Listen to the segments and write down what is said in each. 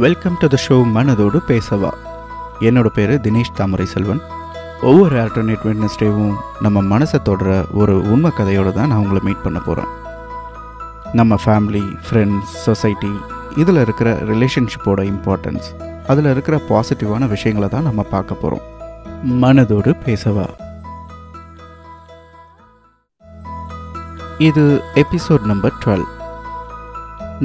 Welcome to the show மனதோடு பேசவா. என்னோட பேர் தினேஷ் தாமரை செல்வன் ஒவ்வொரு ஆல்டர்னேட் வெட்னஸ்டேவும் நம்ம மனசை தொடர ஒரு உண்மை கதையோடு தான் நான் உங்களை மீட் பண்ண போகிறேன் நம்ம ஃபேமிலி ஃப்ரெண்ட்ஸ் சொசைட்டி இதில் இருக்கிற ரிலேஷன்ஷிப்போட இம்பார்ட்டன்ஸ் அதில் இருக்கிற பாசிட்டிவான விஷயங்களை தான் நம்ம பார்க்க போகிறோம் மனதோடு பேசவா. இது எபிசோட் நம்பர் டுவெல்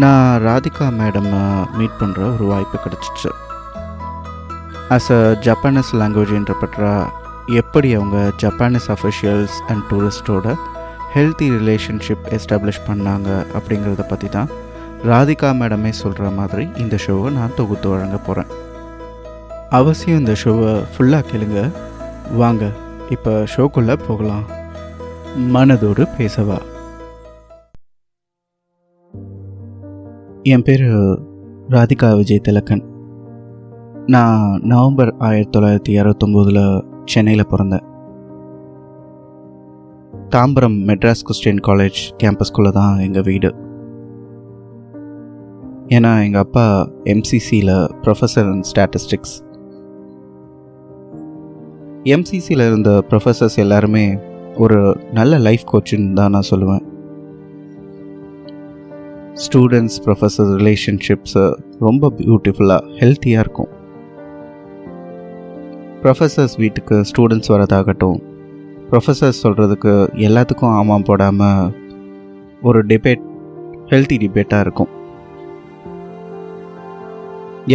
நான் ராதிகா மேடம் மீட் பண்ணுற ஒரு வாய்ப்பு கிடச்சிச்சு. அஸ் அ ஜப்பானீஸ் லாங்குவேஜ் இன்டர்பிரட்டராக எப்படி அவங்க ஜப்பானீஸ் அஃபிஷியல்ஸ் அண்ட் டூரிஸ்டோட ஹெல்த்தி ரிலேஷன்ஷிப் எஸ்டாப்ளிஷ் பண்ணாங்க அப்படிங்கிறத பற்றி தான் ராதிகா மேடமே சொல்கிற மாதிரி இந்த ஷோவை நான் தொகுத்து வழங்க போகிறேன் அவசியம் இந்த ஷோவை ஃபுல்லாக கேளுங்க. வாங்க இப்போ ஷோக்குள்ளே போகலாம். மனதோடு பேசவா? என் பேர் ராதிகா விஜய் திலக்கன் நான் நவம்பர் ஆயிரத்தி தொள்ளாயிரத்தி அறுபத்தொம்போதில் சென்னையில் பிறந்தேன். தாம்பரம் மெட்ராஸ் கிறிஸ்டியன் காலேஜ் கேம்பஸ்குள்ளே தான் எங்கள் வீடு. ஏன்னா எங்கள் அப்பா எம்சிசியில் ப்ரொஃபஸர் இன் ஸ்டாட்டிஸ்டிக்ஸ் எம்சிசியில் இருந்த ப்ரொஃபஸர்ஸ் எல்லாருமே ஒரு நல்ல லைஃப் கோச்சுன்னு தான் நான் சொல்லுவேன். ஸ்டூடெண்ட்ஸ் ப்ரொஃபஸர் ரிலேஷன்ஷிப்ஸு ரொம்ப பியூட்டிஃபுல்லாக ஹெல்த்தியாக இருக்கும். ப்ரொஃபஸர்ஸ் வீட்டுக்கு ஸ்டூடெண்ட்ஸ் வரதாகட்டும் ப்ரொஃபஸர்ஸ் சொல்கிறதுக்கு எல்லாத்துக்கும் ஆமாம் போடாமல் ஒரு டிபேட் ஹெல்த்தி டிபேட்டாக இருக்கும்.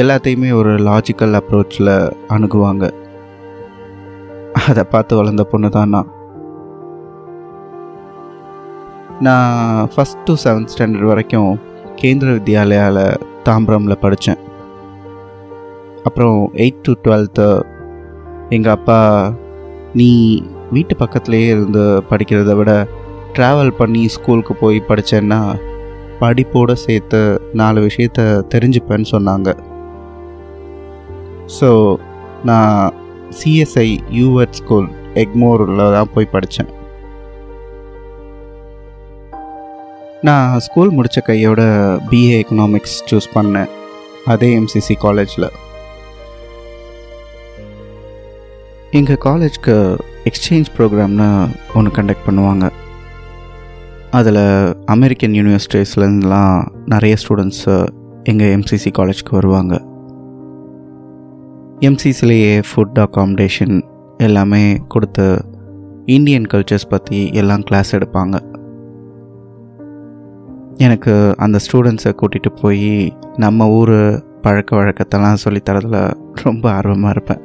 எல்லாத்தையுமே ஒரு லாஜிக்கல் அப்ரோச்சில் அணுகுவாங்க. அதை பார்த்து வளர்ந்த பொண்ணு தான் நான் நான் ஃபஸ்ட் டு செவன்த் ஸ்டாண்டர்ட் வரைக்கும் கேந்திர வித்யாலயாவில் தாம்பரமில் படித்தேன் அப்புறம் எயிட் டு டுவெல்த்து எங்கள் அப்பா நீ வீட்டு பக்கத்துலேயே இருந்து படிக்கிறத விட ட்ராவல் பண்ணி ஸ்கூலுக்கு போய் படித்தேன்னா படிப்போடு சேர்த்து நாலு விஷயத்த தெரிஞ்சுப்பேன்னு சொன்னாங்க. ஸோ நான் சிஎஸ்ஐ யூவர்ட் ஸ்கூல் எக்மோரில் தான் போய் படித்தேன் நான் ஸ்கூல் முடித்த கையோட பிஏ எக்கனாமிக்ஸ் சூஸ் பண்ணேன். அதே எம்சிசி காலேஜில் எங்கள் காலேஜ்க்கு எக்ஸ்சேஞ்ச் ப்ரோக்ராம்னு ஒன்று கண்டக்ட் பண்ணுவாங்க. அதில் அமெரிக்கன் யூனிவர்சிட்டிஸ்லேருந்துலாம் நிறைய ஸ்டூடெண்ட்ஸு எங்கள் எம்சிசி காலேஜ்க்கு வருவாங்க. எம்சிசிலேயே ஃபுட் அக்காமடேஷன் எல்லாமே கொடுத்து இந்தியன் கல்ச்சர்ஸ் பற்றி எல்லாம் கிளாஸ் எடுப்பாங்க. எனக்கு அந்த ஸ்டூடெண்ட்ஸை கூட்டிகிட்டு போய் நம்ம ஊர் பழக்க வழக்கத்தெல்லாம் சொல்லித்தரதில் ரொம்ப ஆர்வமாக இருப்பேன்.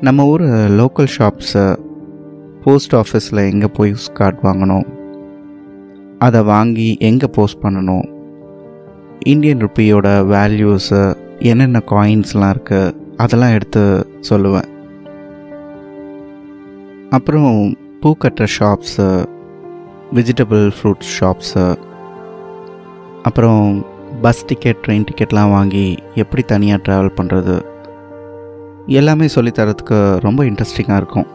நம்ம ஊர் லோக்கல் ஷாப்ஸை போஸ்ட் ஆஃபீஸில் எங்கே போய் கார்டு வாங்கணும்? அதை வாங்கி எங்கே போஸ்ட் பண்ணணும்? இந்தியன் ருப்பியோட வேல்யூஸு என்னென்ன காயின்ஸ்லாம் இருக்குது அதெல்லாம் எடுத்து சொல்லுவேன். அப்புறம் பூ கட்டுற ஷாப்ஸு வெஜிடபிள் ஃப்ரூட் ஷாப்ஸு அப்புறம் பஸ் டிக்கெட் ட்ரெயின் டிக்கெட்லாம் வாங்கி எப்படி தனியாக ட்ராவல் பண்ணுறது எல்லாமே சொல்லித்தரத்துக்கு ரொம்ப இன்ட்ரெஸ்டிங்காக இருக்கும்.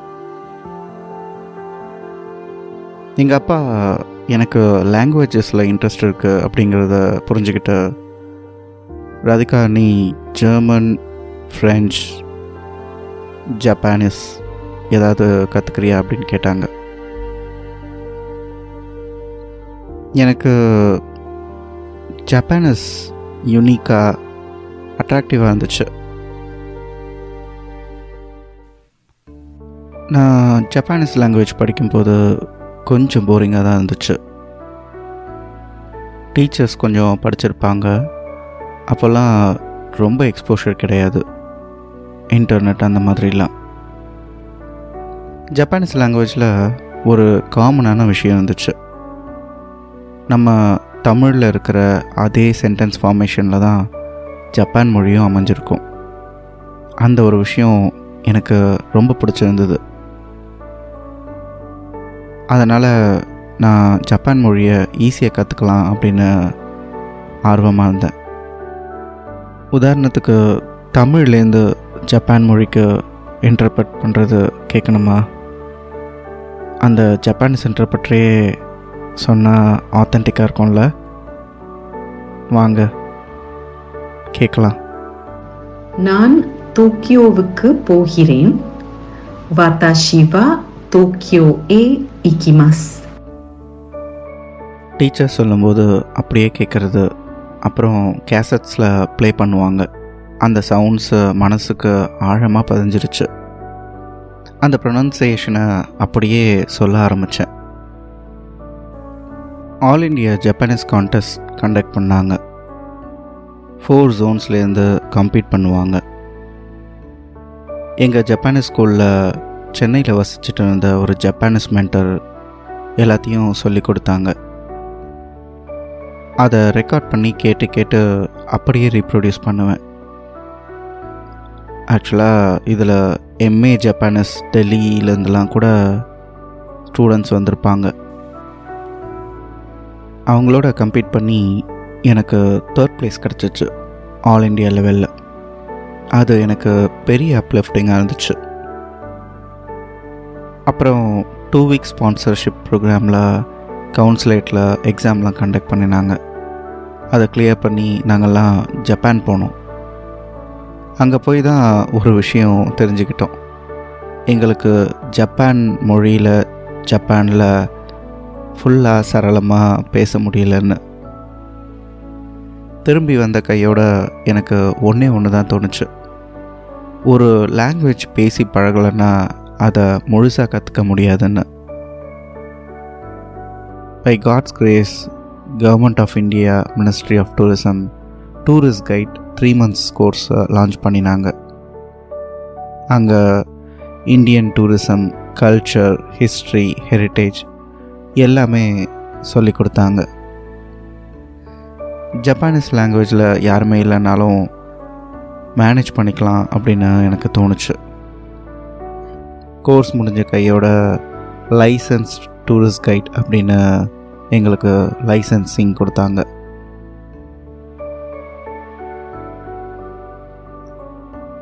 எங்கள் அப்பா எனக்கு லாங்குவேஜஸில் இன்ட்ரெஸ்ட் இருக்குது அப்படிங்கிறத புரிஞ்சுக்கிட்டு ராதிகா நீ ஜெர்மன் ஃப்ரெஞ்ச் ஜப்பானீஸ் ஏதாவது கற்றுக்கிறியா அப்படின்னு கேட்டாங்க. எனக்கு ஜப்பானஸ் யூனிக்காக அட்ராக்டிவாக இருந்துச்சு. நான் ஜப்பானீஸ் லாங்குவேஜ் படிக்கும்போது கொஞ்சம் போரிங்காக தான் இருந்துச்சு. டீச்சர்ஸ் கொஞ்சம் படிச்சிருப்பாங்க. அப்போல்லாம் ரொம்ப எக்ஸ்போஷர் கிடையாது. இன்டர்நெட் அந்த மாதிரிலாம். ஜப்பானீஸ் லாங்குவேஜில் ஒரு காமனான விஷயம் இருந்துச்சு. நம்ம தமிழில் இருக்கிற அதே சென்டென்ஸ் ஃபார்மேஷனில் தான் ஜப்பான் மொழியும் அமைஞ்சிருக்கும். அந்த ஒரு விஷயம் எனக்கு ரொம்ப பிடிச்சிருந்தது. அதனால் நான் ஜப்பான் மொழியை ஈஸியாக கற்றுக்கலாம் அப்படின்னு ஆர்வமாக இருந்தேன். உதாரணத்துக்கு தமிழ்லேருந்து ஜப்பான் மொழிக்கு இன்டர்பிரட் பண்ணுறது கேட்கணுமா அந்த ஜப்பானீஸ் இன்டர்பிரட்டரே சொன்னால் ஆத்தென்டிக்காக இருக்கும்ல? வாங்க கேட்கலாம். நான் டோக்கியோவுக்கு போகிறேன். வாதாஷி வா டோக்கியோ ஏ இக்கிமாஸ் டீச்சர் சொல்லும்போது அப்படியே கேட்குறது அப்புறம் கேசட்ஸில் ப்ளே பண்ணுவாங்க. அந்த சவுண்ட்ஸு மனசுக்கு ஆழமாக பதிஞ்சிருச்சு. அந்த ப்ரொனன்சியேஷனை அப்படியே சொல்ல ஆரம்பித்தேன் all India Japanese contest conduct பண்ணாங்க. ஃபோர் ஜோன்ஸ்லேருந்து கம்பீட் பண்ணுவாங்க. எங்கள் ஜப்பானீஸ் ஸ்கூலில் சென்னையில் வசிச்சுட்டு இருந்த ஒரு ஜப்பானீஸ் மென்டர் எல்லாத்தையும் சொல்லி கொடுத்தாங்க. அதை ரெக்கார்ட் பண்ணி கேட்டு கேட்டு அப்படியே ரீப்ரொடியூஸ் பண்ணுவேன். ஆக்சுவலாக இதில் எம்ஏ ஜப்பானஸ் டெல்லியிலேருந்துலாம் கூட ஸ்டூடெண்ட்ஸ் வந்திருப்பாங்க. அவங்களோட கம்பீட் பண்ணி எனக்கு தேர்ட் ப்ளேஸ் கிடச்சிச்சு ஆல் இண்டியா லெவலில் அது எனக்கு பெரிய அப்லிஃப்டிங்காக இருந்துச்சு. அப்புறம் டூ வீக் ஸ்பான்சர்ஷிப் ப்ரோக்ராமில் கவுன்சிலேட்டில் எக்ஸாம்லாம் கண்டக்ட் பண்ணினாங்க. அதை கிளியர் பண்ணி நாங்கள்லாம் ஜப்பான் போனோம். அங்கே போய் தான் ஒரு விஷயம் தெரிஞ்சுக்கிட்டோம். எங்களுக்கு ஜப்பான் மொழியில் ஜப்பானில் ஃபுல்லாக சரளமாக பேச முடியலன்னு. திரும்பி வந்த கையோட எனக்கு ஒன்றே ஒன்று தான் தோணுச்சு. ஒரு லாங்குவேஜ் பேசி பழகலைன்னா அதை முழுசாக கற்றுக்க முடியாதுன்னு. By God's grace government of India ministry of tourism tourist guide three months கோர்ஸை லான்ச் பண்ணினாங்க. அங்கே Indian tourism culture history heritage எல்லாமே சொல்லி கொடுத்தாங்க. ஜப்பானீஸ் லாங்குவேஜில் யாருமே இல்லைனாலும் மேனேஜ் பண்ணிக்கலாம் அப்படின்னு எனக்கு தோணுச்சு. கோர்ஸ் முடிஞ்ச கையோட லைசன்ஸ் டூரிஸ்ட் கைட் அப்படின்னு எங்களுக்கு லைசன்சிங் கொடுத்தாங்க.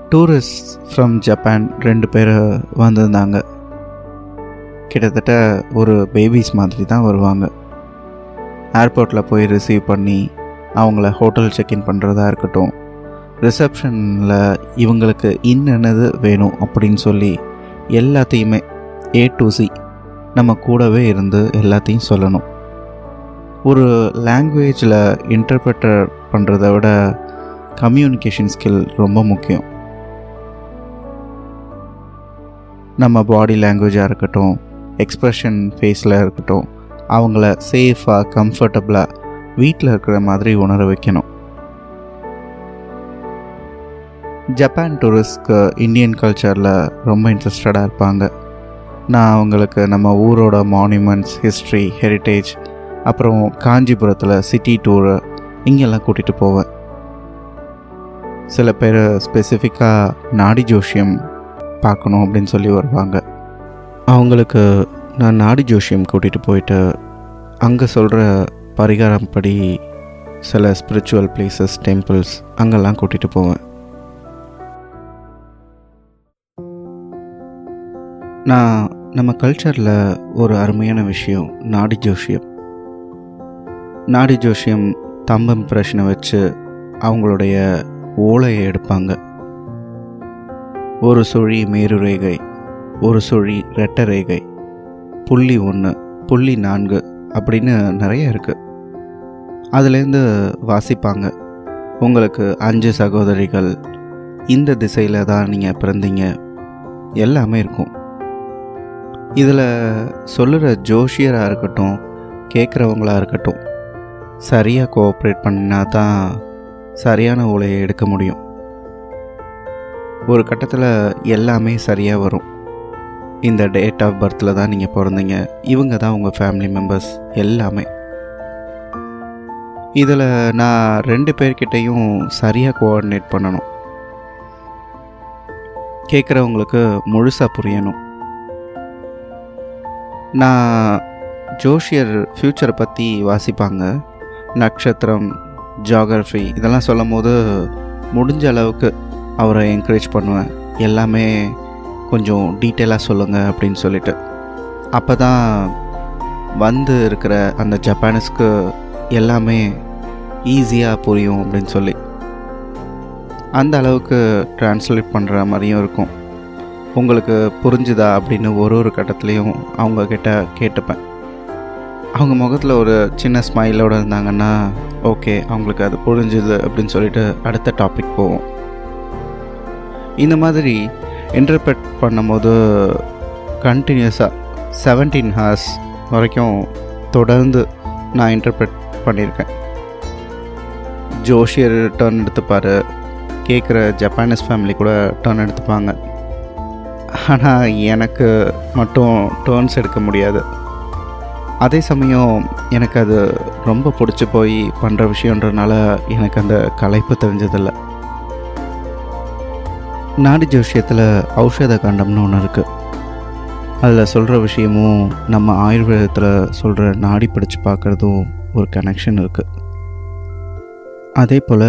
டூரிஸ்ட் ஃப்ரம் ஜப்பான் ரெண்டு பேர் வந்திருந்தாங்க. கிட்டத்தட்ட ஒரு பேபிஸ் மாதிரி தான் வருவாங்க. ஏர்போர்ட்டில் போய் ரிசீவ் பண்ணி அவங்கள ஹோட்டல் செக்இன் பண்ணுறதா இருக்கட்டும். ரிசப்ஷனில் இவங்களுக்கு இன்னென்னது வேணும் அப்படின்னு சொல்லி எல்லாத்தையுமே ஏ டு சி நம்ம கூடவே இருந்து எல்லாத்தையும் சொல்லணும். ஒரு லாங்குவேஜில் இன்டர்பிரட்டர் பண்ணுறத விட கம்யூனிகேஷன் ஸ்கில் ரொம்ப முக்கியம். நம்ம பாடி லாங்குவேஜாக இருக்கட்டும் எக்ஸ்ப்ரெஷன் ஃபேஸில் இருக்கட்டும் அவங்கள சேஃபாக கம்ஃபர்டபுளாக வீட்டில் இருக்கிற மாதிரி உணர வைக்கணும். ஜப்பான் டூரிஸ்ட்க்கு இந்தியன் கல்ச்சரில் ரொம்ப இன்ட்ரெஸ்டடாக இருப்பாங்க. நான் அவங்களுக்கு நம்ம ஊரோட மானுமெண்ட்ஸ் ஹிஸ்ட்ரி ஹெரிட்டேஜ் அப்புறம் காஞ்சிபுரத்தில் சிட்டி டூரு இங்கெல்லாம் கூட்டிகிட்டு போவேன். சில பேர் ஸ்பெசிஃபிக்காக நாடி ஜோஷியம் பார்க்கணும் அப்படின்னு சொல்லி வருவாங்க. அவங்களுக்கு நான் நாடி ஜோஷியம் கூட்டிகிட்டு போயிட்டு அங்கே சொல்கிற பரிகாரம் படி சில ஸ்பிரிச்சுவல் பிளேசஸ் டெம்பிள்ஸ் அங்கெல்லாம் கூட்டிகிட்டு போவேன். நான் நம்ம கல்ச்சரில் ஒரு அருமையான விஷயம் நாடி ஜோஷியம் நாடி ஜோஷியம் தம்பு இம்ப்ரெஷனை வச்சு அவங்களுடைய ஓலையை எடுப்பாங்க. ஒரு சுழி மேருரேகை ஒரு சுழி ரெட்ட ரேகை புள்ளி ஒன்று புள்ளி நான்கு அப்படின்னு நிறைய இருக்குது அதுலேருந்து வாசிப்பாங்க. உங்களுக்கு அஞ்சு சகோதரிகள் இந்த திசையில் தான் நீங்கள் பிறந்தீங்க. எல்லாமே இருக்கும். இதில் சொல்லுகிற ஜோஷியராக இருக்கட்டும் கேட்குறவங்களாக இருக்கட்டும் சரியாக கோஆப்ரேட் பண்ணினா தான் சரியான உலையை எடுக்க முடியும். ஒரு கட்டத்தில் எல்லாமே சரியாக வரும். இந்த டேட் ஆஃப் பர்த்தில் தான் நீங்கள் பிறந்தீங்க. இவங்க தான் உங்கள் ஃபேமிலி மெம்பர்ஸ் எல்லாமே. இதில் நான் ரெண்டு பேர்கிட்டையும் சரியாக கோஆர்டினேட் பண்ணணும். கேட்குறவங்களுக்கு முழுசாக புரியணும். நான் ஜோஷியர் ஃப்யூச்சரை பற்றி வாசிப்பாங்க. நட்சத்திரம் ஜாகிரஃபி இதெல்லாம் சொல்லும் போது முடிஞ்ச அளவுக்கு அவரை என்கரேஜ் பண்ணுவேன். எல்லாமே கொஞ்சம் டீட்டெயிலாக சொல்லுங்கள் அப்படின்னு சொல்லிட்டு. அப்போ தான் வந்து இருக்கிற அந்த ஜப்பானீஸ்க்கு எல்லாமே ஈஸியாக புரியும் அப்படின்னு சொல்லி. அந்த அளவுக்கு ட்ரான்ஸ்லேட் பண்ணுற மாதிரியும் இருக்கும். உங்களுக்கு புரிஞ்சுதா அப்படின்னு ஒரு ஒரு கட்டத்துலேயும் அவங்கக்கிட்ட கேட்டுப்பேன். அவங்க முகத்தில் ஒரு சின்ன ஸ்மைலோடு இருந்தாங்கன்னா ஓகே அவங்களுக்கு அது புரிஞ்சுது அப்படின்னு சொல்லிட்டு அடுத்த டாபிக் போவோம். இந்த மாதிரி இன்டர்பிரட் பண்ணும்போது கண்டினியூஸாக செவன்டீன் ஹார்ஸ் வரைக்கும் தொடர்ந்து நான் இன்டர்பிரட் பண்ணியிருக்கேன். ஜோஷியர் டர்ன் எடுத்துப்பார். கேட்குற ஜப்பானீஸ் ஃபேமிலி கூட டர்ன் எடுத்துப்பாங்க. ஆனால் எனக்கு மட்டும் டேர்ன்ஸ் எடுக்க முடியாது. அதே சமயம் எனக்கு அது ரொம்ப பிடிச்சி போய் பண்ணுற விஷயன்றனால எனக்கு அந்த கலைப்பு தெரிஞ்சதில்லை. நாடி ஜோஷியத்தில் ஔஷத காண்டம்னு ஒன்று இருக்குது அதில் சொல்கிற விஷயமும் நம்ம ஆயுர்வேதத்தில் சொல்கிற நாடி பிடிச்சி பார்க்குறதும் ஒரு கனெக்ஷன் இருக்குது அதே போல்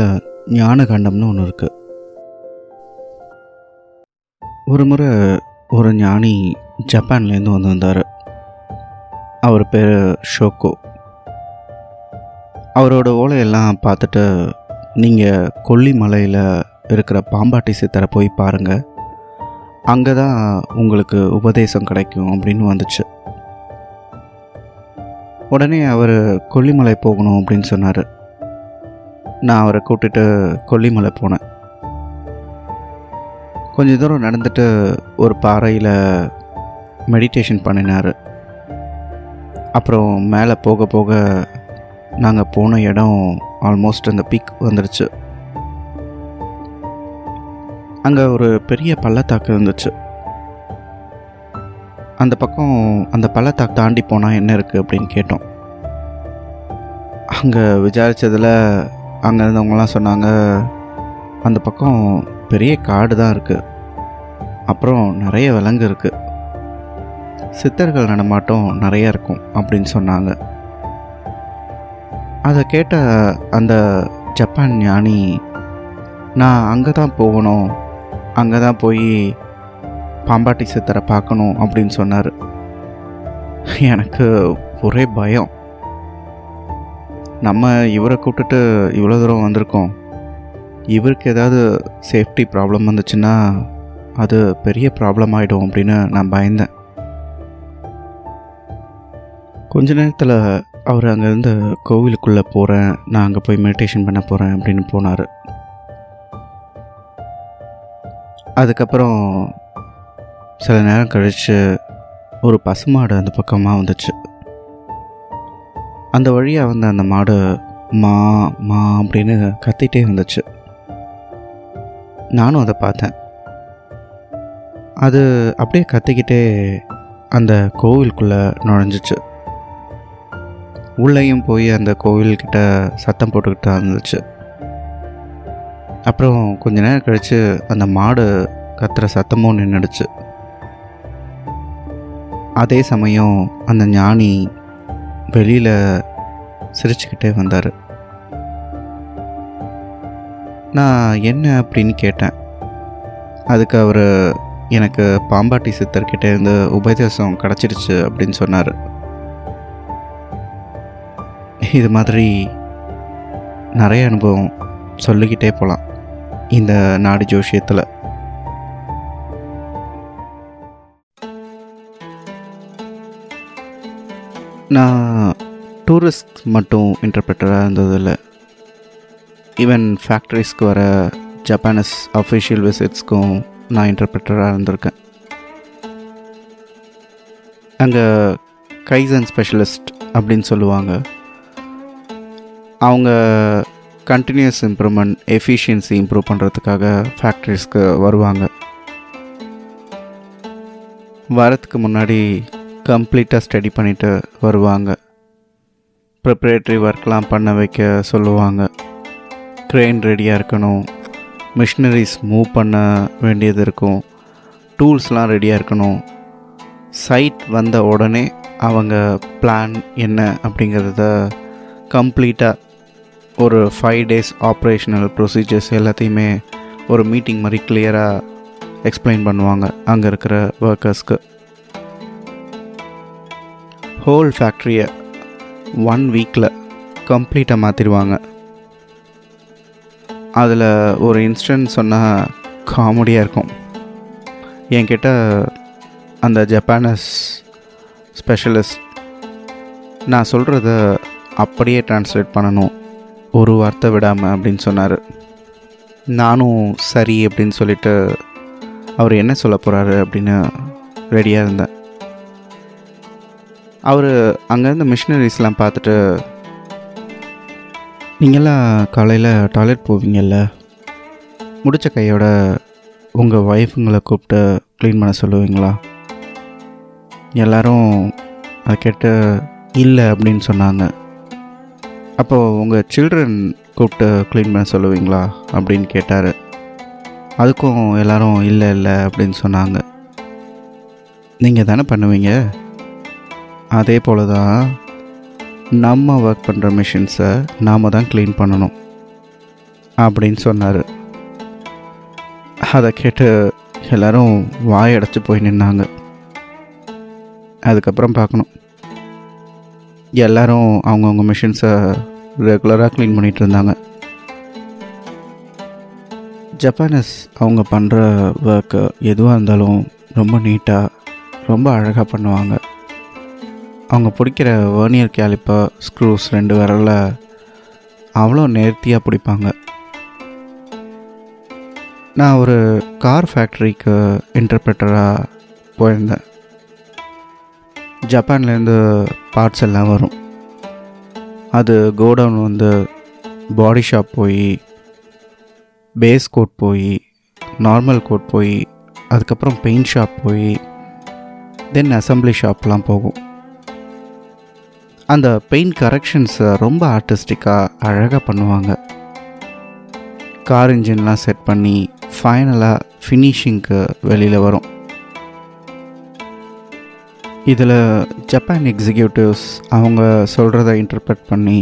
ஞான காண்டம்னு ஒன்று இருக்குது ஒரு முறை ஒரு ஞானி ஜப்பான்லேருந்து வந்து வந்தார். அவர் பேர் ஷோக்கோ அவரோட ஓலையெல்லாம் பார்த்துட்டு நீங்கள் கொல்லிமலையில் இருக்கிற பாம்பாட்டி சித்தரை போய் பாருங்கள் அங்கே தான் உங்களுக்கு உபதேசம் கிடைக்கும் அப்படின்னு வந்துச்சு. உடனே அவர் கொல்லிமலை போகணும் அப்படின்னு சொன்னார். நான் அவரை கூப்பிட்டுட்டு கொல்லிமலை போனேன். கொஞ்ச தூரம் நடந்துட்டு ஒரு பாறையில் மெடிடேஷன் பண்ணினார். அப்புறம் மேலே போக போக நாங்கள் போன இடம் ஆல்மோஸ்ட் அந்த பீக் வந்துடுச்சு அங்கே ஒரு பெரிய பள்ளத்தாக்கு இருந்துச்சு. அந்த பக்கம் அந்த பள்ளத்தாக்கு தாண்டி போனால் என்ன இருக்குது அப்படின்னு கேட்டோம். அங்கே விசாரித்ததில் அங்கே இருந்தவங்கலாம் சொன்னாங்க அந்த பக்கம் பெரிய காடு தான் இருக்குது அப்புறம் நிறைய விலங்கு இருக்குது சித்தர்கள் நடமாட்டம் நிறைய இருக்கும் அப்படின்னு சொன்னாங்க. அதை கேட்ட அந்த ஜப்பான் ஞானி நான் அங்கே தான் போகணும். அங்கே தான் போய் பாம்பாட்டி சித்தரை பார்க்கணும் அப்படின்னு சொன்னார். எனக்கு ஒரே பயம். நம்ம இவரை கூப்பிட்டுட்டு இவ்வளோ தூரம் வந்திருக்கோம். இவருக்கு ஏதாவது சேஃப்டி ப்ராப்ளம் வந்துச்சுன்னா அது பெரிய ப்ராப்ளம் ஆகிடும் அப்படின்னு நான் பயந்தேன். கொஞ்ச நேரத்தில் அவர் அங்கேருந்து கோவிலுக்குள்ளே போகிறேன் நான் அங்கே போய் மெடிடேஷன் பண்ண போகிறேன் அப்படின்னு போனார். அதுக்கப்புறம் சில நேரம் கழித்து ஒரு பசுமாடு அந்த பக்கமாக வந்துச்சு. அந்த வழியாக வந்து அந்த மாடு மா மா அப்படின்னு கத்திட்டே வந்துச்சு. நானும் அதை பார்த்தேன். அது அப்படியே கத்திக்கிட்டே அந்த கோவிலுக்குள்ளே நுழைஞ்சிச்சு. உள்ளேயும் போய் அந்த கோவில்கிட்ட சத்தம் போட்டுக்கிட்டு இருந்துச்சு. அப்புறம் கொஞ்ச நேரம் கழித்து அந்த மாடு கத்துற சத்தமும் நின்றுடுச்சு அதே சமயம் அந்த ஞானி வெளியில் சிரிச்சுக்கிட்டே வந்தார். நான் என்ன அப்படின்னு கேட்டேன். அதுக்கு அவர் எனக்கு பாம்பாட்டி சித்தர்கிட்ட இருந்து உபதேசம் கிடச்சிருச்சு அப்படின்னு சொன்னார். இது மாதிரி நிறைய அனுபவம் சொல்லிக்கிட்டே போகலாம் இந்த நாடு ஜோஷியத்தில் நான் டூரிஸ்ட் மட்டும் இன்டர்பிரட்டராக இருந்ததில்லை. ஈவன் ஃபேக்ட்ரிஸ்க்கு வர ஜப்பானஸ் அஃபிஷியல் விசிட்ஸ்க்கும் நான் இன்டர்பிரட்டராக இருந்திருக்கேன். அங்கே கைசன் ஸ்பெஷலிஸ்ட் அப்படின்னு சொல்லுவாங்க. அவங்க கண்டினியூஸ் இம்ப்ரூவ்மெண்ட் எஃபிஷியன்சி இம்ப்ரூவ் பண்ணுறதுக்காக ஃபேக்ட்ரிஸ்க்கு வருவாங்க. வரத்துக்கு முன்னாடி கம்ப்ளீட்டாக ஸ்டடி பண்ணிட்டு வருவாங்க. ப்ரிப்ரேட்டரி ஒர்க்லாம் பண்ண வைக்க சொல்லுவாங்க. க்ரெயின் ரெடியாக இருக்கணும். மிஷினரிஸ் மூவ் பண்ண வேண்டியது இருக்கும். டூல்ஸ்லாம் ரெடியாக இருக்கணும். சைட் வந்த உடனே அவங்க பிளான் என்ன அப்படிங்கிறத கம்ப்ளீட்டாக ஒரு ஃபைவ் டேஸ் ஆப்ரேஷனல் ப்ரொசீஜர்ஸ் எல்லாத்தையுமே ஒரு மீட்டிங் மாதிரி கிளியராக எக்ஸ்பிளைன் பண்ணுவாங்க அங்கே இருக்கிற ஒர்க்கர்ஸ்க்கு ஹோல் ஃபேக்ட்ரியை ஒன் வீக்கில் கம்ப்ளீட்டாக மாற்றிடுவாங்க அதில் ஒரு இன்ஸ்டன்ட் சொன்னால் காமெடியாக இருக்கும். என்கிட்ட அந்த ஜப்பானஸ் ஸ்பெஷலிஸ்ட் நான் சொல்கிறத அப்படியே ட்ரான்ஸ்லேட் பண்ணணும். ஒரு வார்த்தை விடாமல் அப்படின்னு சொன்னார். நானும் சரி அப்படின்னு சொல்லிட்டு அவர் என்ன சொல்ல போகிறாரு அப்படின்னு ரெடியாக இருந்தேன். அவர் அங்கேருந்து மிஷினரிஸ்லாம் பார்த்துட்டு நீங்களாம் காலையில் டாய்லெட் போவீங்கல்ல? முடித்த கையோட உங்கள் ஒய்ஃபுங்களை கூப்பிட்டு க்ளீன் பண்ண சொல்லுவீங்களா? எல்லாரும் அதை கேட்டு இல்லை அப்படின்னு சொன்னாங்க. அப்போது உங்கள் சில்ட்ரன் கூப்பிட்டு க்ளீன் பண்ண சொல்லுவீங்களா? அப்படின்னு கேட்டார். அதுக்கும் எல்லாரும் இல்லை இல்லை அப்படின்னு சொன்னாங்க. நீங்கள் தானே பண்ணுவீங்க? அதே போல தான் நம்ம ஒர்க் பண்ணுற மிஷின்ஸை நாம் தான் க்ளீன் பண்ணணும் அப்படின்னு சொன்னார். அதை கேட்டு எல்லோரும் வாயடைச்சி போய் நின்னாங்க. அதுக்கப்புறம் பார்க்கணும். எல்லாரும் அவங்கவுங்க மிஷின்ஸை ரெகுலராக க்ளீன் பண்ணிகிட்டு இருந்தாங்க. ஜப்பானஸ் அவங்க பண்ணுற ஒர்க்கு எதுவாக இருந்தாலும் ரொம்ப நீட்டாக ரொம்ப அழகாக பண்ணுவாங்க. அவங்க பிடிக்கிற வேர்னியர் கேலிப்பர் ஸ்க்ரூஸ் ரெண்டு விரலில் அவ்வளோ நேர்த்தியாக பிடிப்பாங்க. நான் ஒரு கார் ஃபேக்ட்ரிக்கு இன்டர்பிரட்டராக போயிருந்தேன். ஜப்பான்லேருந்து பார்ட்ஸ் எல்லாம் வரும். அது கோடவுன் வந்து பாடி ஷாப் போய் பேஸ் கோட் போய் நார்மல் கோட் போய் அதுக்கப்புறம் பெயிண்ட் ஷாப் போய் தென் அசம்பிளி ஷாப்லாம் போகும். அந்த பெயிண்ட் கரெக்ஷன்ஸை ரொம்ப ஆர்டிஸ்டிக்காக அழகாக பண்ணுவாங்க. கார் இன்ஜின்லாம் செட் பண்ணி ஃபைனலாக ஃபினிஷிங்க்கு வெளியில் வரும். இதில் ஜப்பான் எக்ஸிக்யூட்டிவ்ஸ் அவங்க சொல்கிறத இன்டர்பிரட் பண்ணி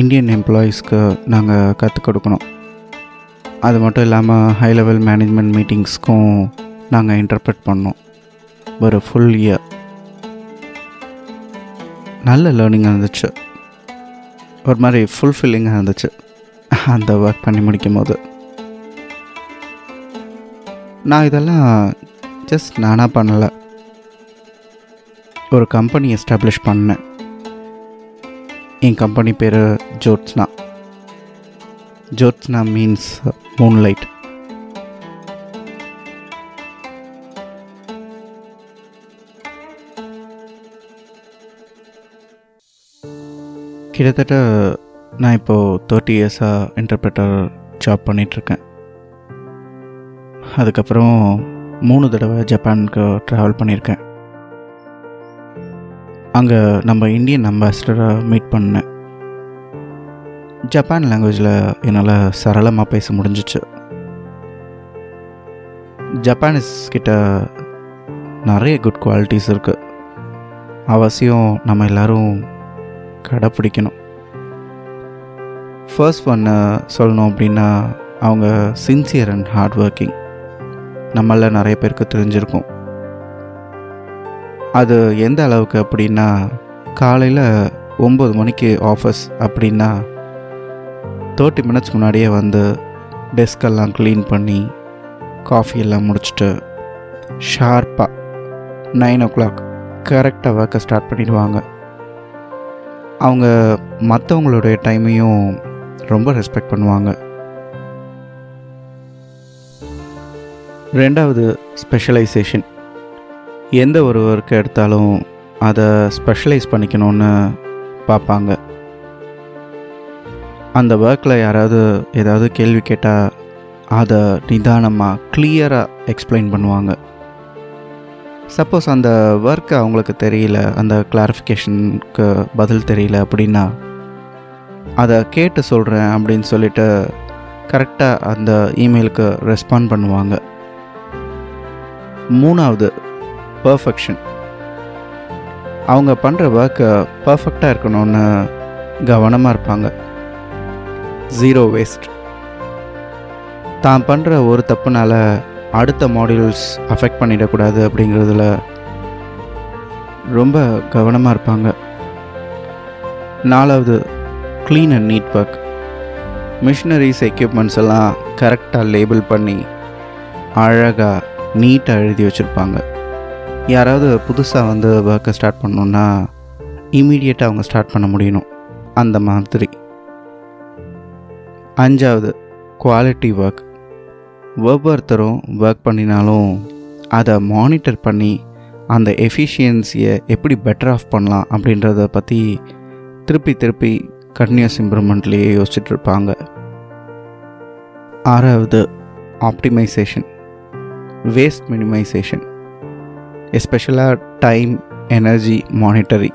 இந்தியன் எம்ப்ளாயீஸ்க்கு நாங்கள் கற்றுக் கொடுக்கணும். அது மட்டும் இல்லாமல் ஹை லெவல் மேனேஜ்மெண்ட் மீட்டிங்ஸ்க்கும் நாங்கள் இன்டர்பிரட் பண்ணோம். ஒரு ஃபுல் இயர் நல்ல லேர்னிங்காக இருந்துச்சு. ஒரு மாதிரி ஃபுல்ஃபில்லிங்காக இருந்துச்சு. அந்த ஒர்க் பண்ணி முடிக்கும் போது நான் இதெல்லாம் ஜஸ்ட் நானாக பண்ணலை. ஒரு கம்பெனி எஸ்டாப்ளிஷ் பண்ணேன். என் கம்பெனி பேர் ஜோத்ஸ்னா ஜோத்ஸ்னா மீன்ஸ் மூன்லைட் கிட்டத்தட்ட நான் இப்போது தேர்ட்டி இயர்ஸாக இன்டர்பிரட்டர் ஜாப் பண்ணிகிட்ருக்கேன் அதுக்கப்புறம் மூணு தடவை ஜப்பானுக்கு ட்ராவல் பண்ணியிருக்கேன். அங்கே நம்ம இந்தியன் அம்பாசிடராக மீட் பண்ணேன். ஜப்பான் லாங்குவேஜில் என்னால் சரளமாக பேச முடிஞ்சிச்சு. ஜப்பானீஸ் கிட்ட நிறைய குட் குவாலிட்டிஸ் இருக்குது அவசியம் நம்ம எல்லோரும் கடைப்பிடிக்கணும். ஃபர்ஸ்ட் ஒன்று சொல்லணும் அப்படின்னா அவங்க சின்சியர் அண்ட் ஹார்ட் ஒர்க்கிங் நம்மள நிறைய பேருக்கு தெரிஞ்சிருக்கும். அது எந்த அளவுக்கு அப்படின்னா காலையில் ஒம்பது மணிக்கு ஆஃபீஸ் அப்படின்னா தேர்ட்டி மினிட்ஸ் முன்னாடியே வந்து டெஸ்கெல்லாம் க்ளீன் பண்ணி காஃபி எல்லாம் முடிச்சுட்டு ஷார்ப்பாக நைன் ஓ கிளாக் கரெக்டாக ஒர்க்கை ஸ்டார்ட் பண்ணிடுவாங்க. அவங்க மற்றவங்களுடைய டைமையும் ரொம்ப ரெஸ்பெக்ட் பண்ணுவாங்க. ரெண்டாவது ஸ்பெஷலைசேஷன் எந்த ஒரு ஒர்க் எடுத்தாலும் அதை ஸ்பெஷலைஸ் பண்ணிக்கணும்னு பார்ப்பாங்க. அந்த ஒர்க்கில் யாராவது ஏதாவது கேள்வி கேட்டால் அதை நிதானமாக கிளியராக எக்ஸ்பிளைன் பண்ணுவாங்க. சப்போஸ் அந்த ஒர்க்கு அவங்களுக்கு தெரியல அந்த கிளாரிஃபிகேஷனுக்கு பதில் தெரியல அப்படின்னா அதை கேட்டு சொல்கிறேன் அப்படின்னு சொல்லிட்டு கரெக்டாக அந்த இமெயிலுக்கு ரெஸ்பாண்ட் பண்ணுவாங்க. மூணாவது பர்ஃபெக்ஷன் அவங்க பண்ணுற ஒர்க்கை பர்ஃபெக்டாக இருக்கணும்னு கவனமாக இருப்பாங்க. ஜீரோ வேஸ்ட் தான் பண்ணுற ஒரு தப்புனால அடுத்த மாடியூல்ஸ் அஃபெக்ட் பண்ணிடக்கூடாது அப்படிங்கிறதுல ரொம்ப கவனமாக இருப்பாங்க. நாலாவது clean and neat work machineries equipments எல்லாம் கரெக்டாக லேபிள் பண்ணி அழகாக நீட்டாக எழுதி வச்சுருப்பாங்க. யாராவது புதுசாக வந்து ஒர்க்கை ஸ்டார்ட் பண்ணணுன்னா இமீடியட்டாக அவங்க ஸ்டார்ட் பண்ண முடியணும். அந்த மாதிரி. அஞ்சாவது குவாலிட்டி ஒர்க் ஒவ்வொருத்தரும் ஒர்க் பண்ணினாலும் அதை மானிட்டர் பண்ணி அந்த எஃபிஷியன்சியை எப்படி பெட்டர் ஆஃப் பண்ணலாம் அப்படின்றத பற்றி திருப்பி திருப்பி கன்டினியூஸ் இம்ப்ரூவ்மெண்ட்லேயே யோசிச்சுட்டு இருப்பாங்க ஆறாவது ஆப்டிமைசேஷன் வேஸ்ட் மினிமைசேஷன் எஸ்பெஷலாக டைம் எனர்ஜி மானிட்டரி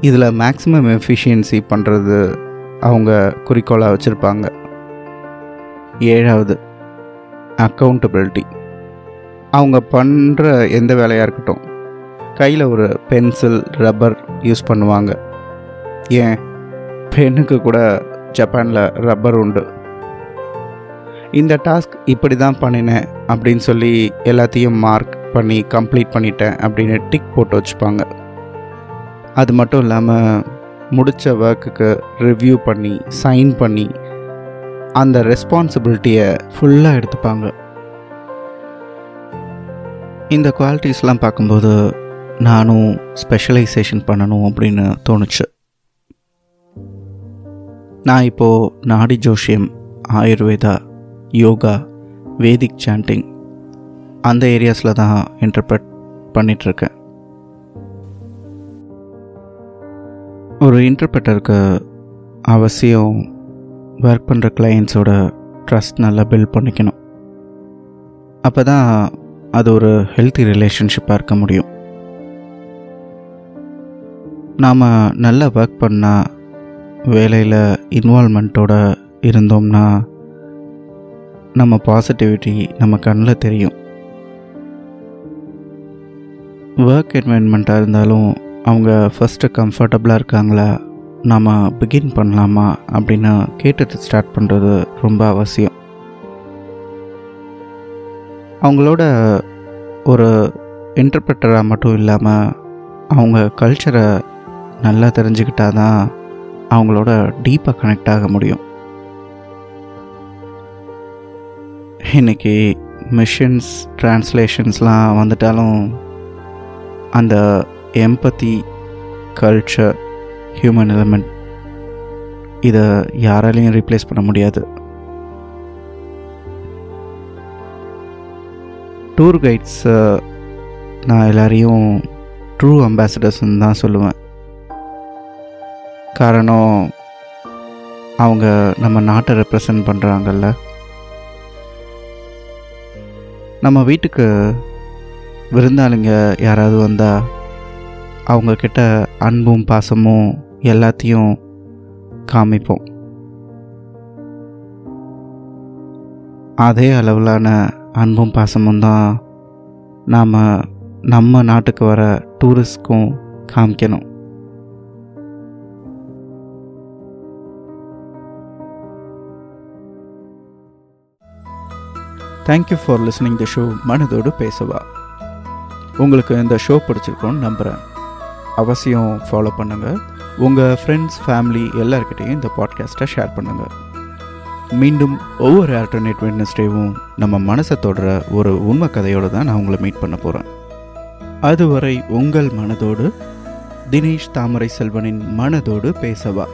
இதில் மேக்ஸிமம் எஃபிஷியன்சி பண்ணுறது அவங்க குறிக்கோளாக வச்சுருப்பாங்க. ஏழாவது அக்கௌண்டபிலிட்டி அவங்க பண்ணுற எந்த வேலையாக இருக்கட்டும் கையில் ஒரு பென்சில் ரப்பர் யூஸ் பண்ணுவாங்க. ஏன்? பெண்ணுக்கு கூட ஜப்பானில் ரப்பர் உண்டு. இந்த டாஸ்க் இப்படி தான் பண்ணினேன் அப்படின்னு சொல்லி எல்லாத்தையும் மார்க் பண்ணி கம்ப்ளீட் பண்ணிட்டேன் அப்படின்னு டிக் போட்டு வச்சுப்பாங்க. அது மட்டும் இல்லாமல் முடித்த ஒர்க்குக்கு ரிவ்யூ பண்ணி சைன் பண்ணி அந்த ரெஸ்பான்சிபிலிட்டியை ஃபுல்லாக எடுத்துப்பாங்க. இந்த குவாலிட்டிஸ்லாம் பார்க்கும்போது நானும் ஸ்பெஷலைசேஷன் பண்ணணும் அப்படின்னு தோணுச்சு. நான் இப்போது நாடி ஜோஷியம் ஆயுர்வேதா யோகா வேதிக் சாண்டிங் அந்த ஏரியாஸில் தான் இன்டர்பிரட் பண்ணிகிட்ருக்கேன். ஒரு இன்டர்பிரட்டருக்கு அவசியம் ஒர்க் பண்ணுற கிளையண்ட்ஸோட ட்ரஸ்ட் நல்லா பில்ட் பண்ணிக்கணும். அப்போ தான் அது ஒரு ஹெல்த்தி ரிலேஷன்ஷிப்பாக இருக்க முடியும். நாம் நல்லா ஒர்க் பண்ணால் வேலையில் இன்வால்மெண்ட்டோடு இருந்தோம்னா நம்ம பாசிட்டிவிட்டி நம்ம கண்ணில் தெரியும். ஒர்க் என்வைன்மெண்ட்டாக இருந்தாலும் அவங்க ஃபஸ்ட்டு கம்ஃபர்டபுளாக இருக்காங்களா? நாம் பிகின் பண்ணலாமா? அப்படின்னு கேட்டுட்டு ஸ்டார்ட் பண்ணுறது ரொம்ப அவசியம். அவங்களோட ஒரு இன்டர்பிரட்டராக மட்டும் இல்லாமல் அவங்க கல்ச்சரை நல்லா தெரிஞ்சுக்கிட்டா தான் அவங்களோட டீப்பாக கனெக்ட் ஆக முடியும். இன்றைக்கி மிஷின்ஸ் ட்ரான்ஸ்லேஷன்ஸ்லாம் வந்துட்டாலும் அந்த எம்பத்தி கல்ச்சர் ஹியூமன் எலமெண்ட் இதை யாராலையும் ரீப்ளேஸ் பண்ண முடியாது. டூர் கைட்ஸை நான் எல்லாரையும் ட்ரூ அம்பாசடர்ஸ்ன்னு தான் சொல்லுவேன். காரணம் அவங்க நம்ம நாட்டை ரெப்ரசன்ட் பண்ணுறாங்கல்ல நம்ம வீட்டுக்கு விருந்தாளிங்க யாராவது வந்தால் அவங்கக்கிட்ட அன்பும் பாசமும் எல்லாத்தையும் காமிப்போம். அதே அளவிலான அன்பும் பாசமும் தான் நாம் நம்ம நாட்டுக்கு வர டூரிஸ்ட்க்கும் காமிக்கணும். Thank you for listening the show மனதோடு பேசவா. உங்களுக்கு இந்த ஷோ பிடிச்சிருக்கோன்னு நம்புகிறேன் அவசியம் ஃபாலோ பண்ணுங்கள் உங்கள் ஃப்ரெண்ட்ஸ் ஃபேமிலி எல்லாருக்கிட்டையும் இந்த பாட்காஸ்ட்டை ஷேர் பண்ணுங்கள் மீண்டும் ஒவ்வொரு ஆல்டர்னேட் வெட்னஸ்டேவும் நம்ம மனசை தொடர ஒரு உண்மை கதையோடு தான் நான் உங்களை மீட் பண்ண போகிறேன் அதுவரை உங்கள் மனதோடு தினேஷ் தாமரை செல்வனின் மனதோடு பேசவா?